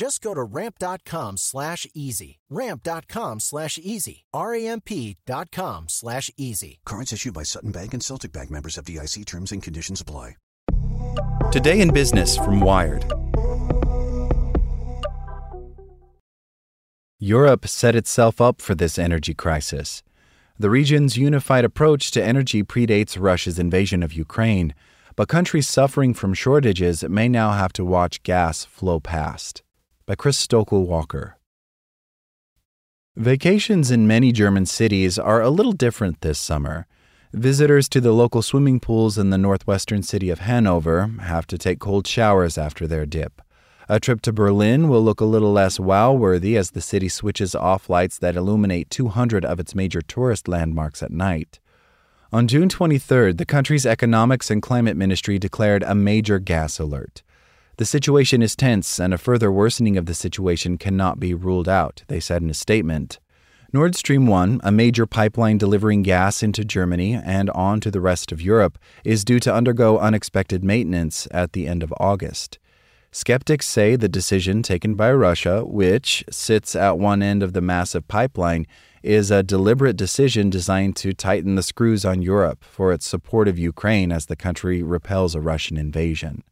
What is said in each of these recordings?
Just go to ramp.com slash easy. Ramp.com slash easy. R-A-M-P.com slash easy. Cards issued by Sutton Bank and Celtic Bank members FDIC terms and conditions apply. Today in Business from Wired. Europe set itself up for this energy crisis. The region's unified approach to energy predates Russia's invasion of Ukraine, but countries suffering from shortages may now have to watch gas flow past. By Chris Stokel Walker. Vacations in many German cities are a little different this summer. Visitors to the local swimming pools in the northwestern city of Hanover have to take cold showers after their dip. A trip to Berlin will look a little less wow worthy as the city switches off lights that illuminate 200 of its major tourist landmarks at night. On June 23rd, the country's Economics and Climate Ministry declared a major gas alert. The situation is tense, and a further worsening of the situation cannot be ruled out, they said in a statement. Nord Stream 1, a major pipeline delivering gas into Germany and on to the rest of Europe, is due to undergo unexpected maintenance at the end of August. Skeptics say the decision taken by Russia, which sits at one end of the massive pipeline, is a deliberate decision designed to tighten the screws on Europe for its support of Ukraine as the country repels a Russian invasion.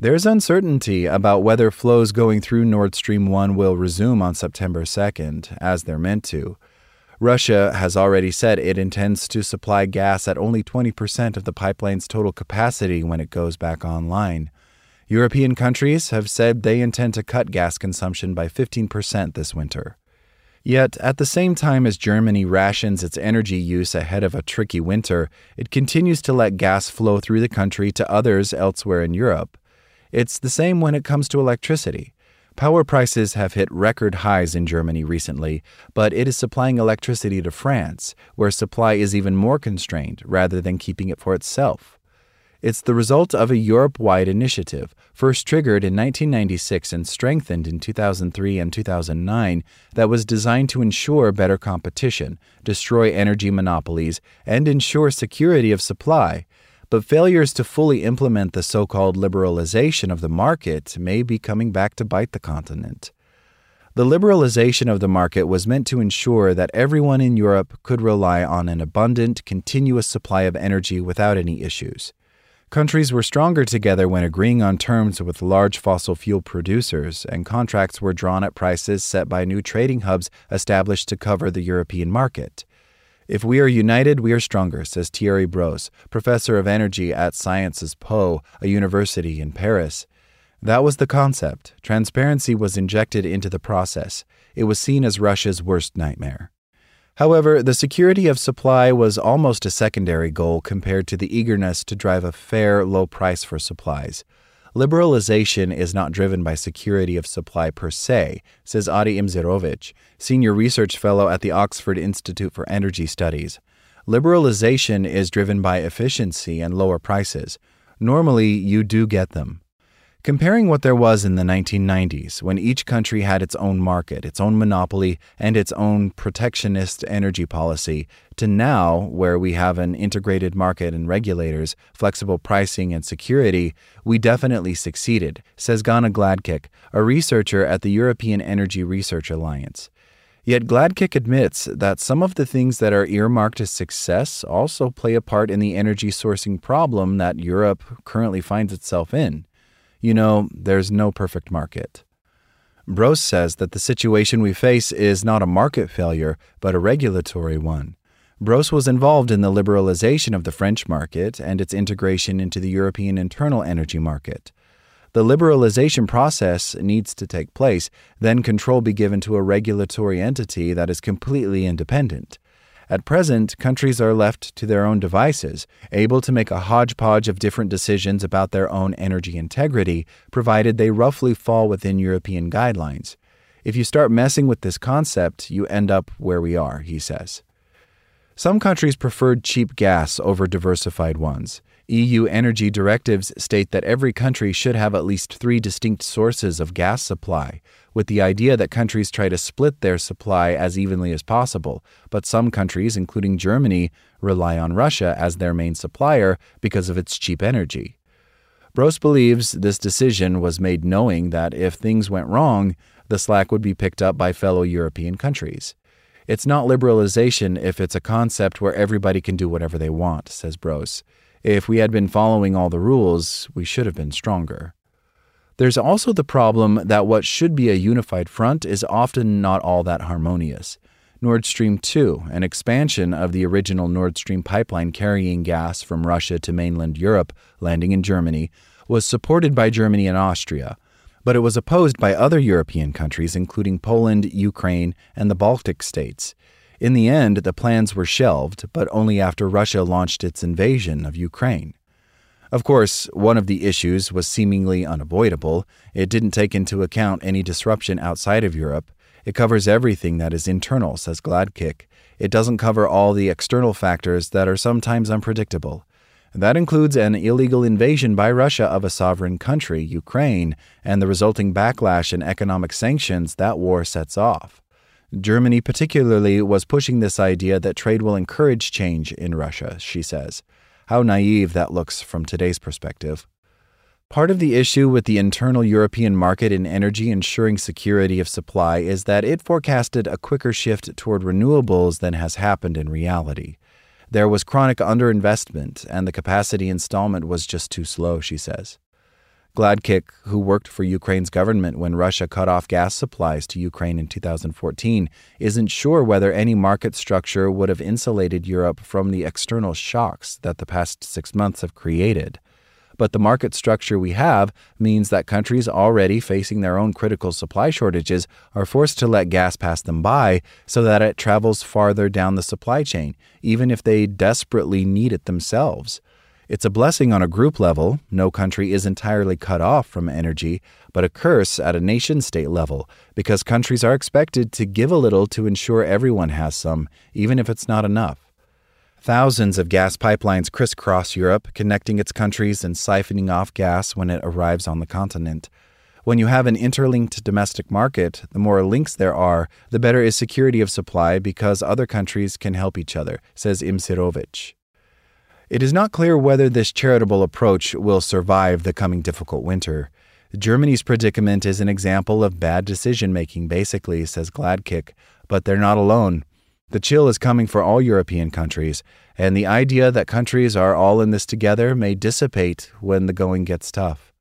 There's uncertainty about whether flows going through Nord Stream 1 will resume on September 2nd, as they're meant to. Russia has already said it intends to supply gas at only 20% of the pipeline's total capacity when it goes back online. European countries have said they intend to cut gas consumption by 15% this winter. Yet, at the same time as Germany rations its energy use ahead of a tricky winter, it continues to let gas flow through the country to others elsewhere in Europe. It's the same when it comes to electricity. Power prices have hit record highs in Germany recently, but it is supplying electricity to France, where supply is even more constrained rather than keeping it for itself. It's the result of a Europe wide initiative, first triggered in 1996 and strengthened in 2003 and 2009, that was designed to ensure better competition, destroy energy monopolies, and ensure security of supply. But failures to fully implement the so called liberalization of the market may be coming back to bite the continent. The liberalization of the market was meant to ensure that everyone in Europe could rely on an abundant, continuous supply of energy without any issues. Countries were stronger together when agreeing on terms with large fossil fuel producers, and contracts were drawn at prices set by new trading hubs established to cover the European market. If we are united, we are stronger, says Thierry Bros, professor of energy at Sciences Po, a university in Paris. That was the concept. Transparency was injected into the process. It was seen as Russia's worst nightmare. However, the security of supply was almost a secondary goal compared to the eagerness to drive a fair, low price for supplies. Liberalization is not driven by security of supply per se, says Adi Imsirovic, senior research fellow at the Oxford Institute for Energy Studies. Liberalization is driven by efficiency and lower prices. Normally, you do get them. Comparing what there was in the 1990s, when each country had its own market, its own monopoly, and its own protectionist energy policy, to now, where we have an integrated market and regulators, flexible pricing, and security, we definitely succeeded, says Ganna Gladkykh, a researcher at the European Energy Research Alliance. Yet Gladkick admits that some of the things that are earmarked as success also play a part in the energy sourcing problem that Europe currently finds itself in. You know, there's no perfect market. Bros says that the situation we face is not a market failure, but a regulatory one. Bros was involved in the liberalization of the French market and its integration into the European internal energy market. The liberalization process needs to take place, then control be given to a regulatory entity that is completely independent. At present, countries are left to their own devices, able to make a hodgepodge of different decisions about their own energy integrity, provided they roughly fall within European guidelines. If you start messing with this concept, you end up where we are, he says. Some countries preferred cheap gas over diversified ones. EU energy directives state that every country should have at least three distinct sources of gas supply, with the idea that countries try to split their supply as evenly as possible. But some countries, including Germany, rely on Russia as their main supplier because of its cheap energy. Bros believes this decision was made knowing that if things went wrong, the slack would be picked up by fellow European countries. It's not liberalization if it's a concept where everybody can do whatever they want, says Bros. If we had been following all the rules, we should have been stronger. There's also the problem that what should be a unified front is often not all that harmonious. Nord Stream 2, an expansion of the original Nord Stream pipeline carrying gas from Russia to mainland Europe, landing in Germany, was supported by Germany and Austria, but it was opposed by other European countries, including Poland, Ukraine, and the Baltic states. In the end, the plans were shelved, but only after Russia launched its invasion of Ukraine. Of course, one of the issues was seemingly unavoidable. It didn't take into account any disruption outside of Europe. It covers everything that is internal, says Gladkykh. It doesn't cover all the external factors that are sometimes unpredictable. That includes an illegal invasion by Russia of a sovereign country, Ukraine, and the resulting backlash and economic sanctions that war sets off. Germany, particularly, was pushing this idea that trade will encourage change in Russia, she says. How naive that looks from today's perspective. Part of the issue with the internal European market in energy ensuring security of supply is that it forecasted a quicker shift toward renewables than has happened in reality. There was chronic underinvestment, and the capacity installment was just too slow, she says. Gladkykh, who worked for Ukraine's government when Russia cut off gas supplies to Ukraine in 2014, isn't sure whether any market structure would have insulated Europe from the external shocks that the past six months have created. But the market structure we have means that countries already facing their own critical supply shortages are forced to let gas pass them by so that it travels farther down the supply chain, even if they desperately need it themselves. It's a blessing on a group level. No country is entirely cut off from energy, but a curse at a nation state level because countries are expected to give a little to ensure everyone has some, even if it's not enough. Thousands of gas pipelines crisscross Europe, connecting its countries and siphoning off gas when it arrives on the continent. When you have an interlinked domestic market, the more links there are, the better is security of supply because other countries can help each other, says Imsirovic. It is not clear whether this charitable approach will survive the coming difficult winter. Germany's predicament is an example of bad decision making, basically, says Gladkykh, but they're not alone. The chill is coming for all European countries, and the idea that countries are all in this together may dissipate when the going gets tough.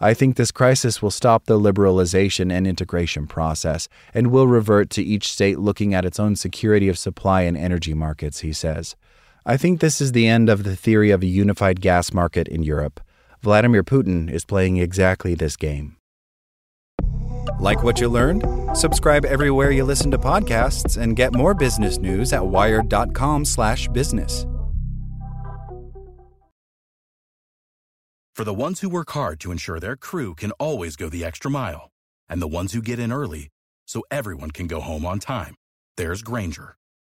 I think this crisis will stop the liberalization and integration process and will revert to each state looking at its own security of supply and energy markets, he says. I think this is the end of the theory of a unified gas market in Europe. Vladimir Putin is playing exactly this game. Like what you learned? Subscribe everywhere you listen to podcasts and get more business news at wired.com/business. For the ones who work hard to ensure their crew can always go the extra mile, and the ones who get in early so everyone can go home on time, there's Grainger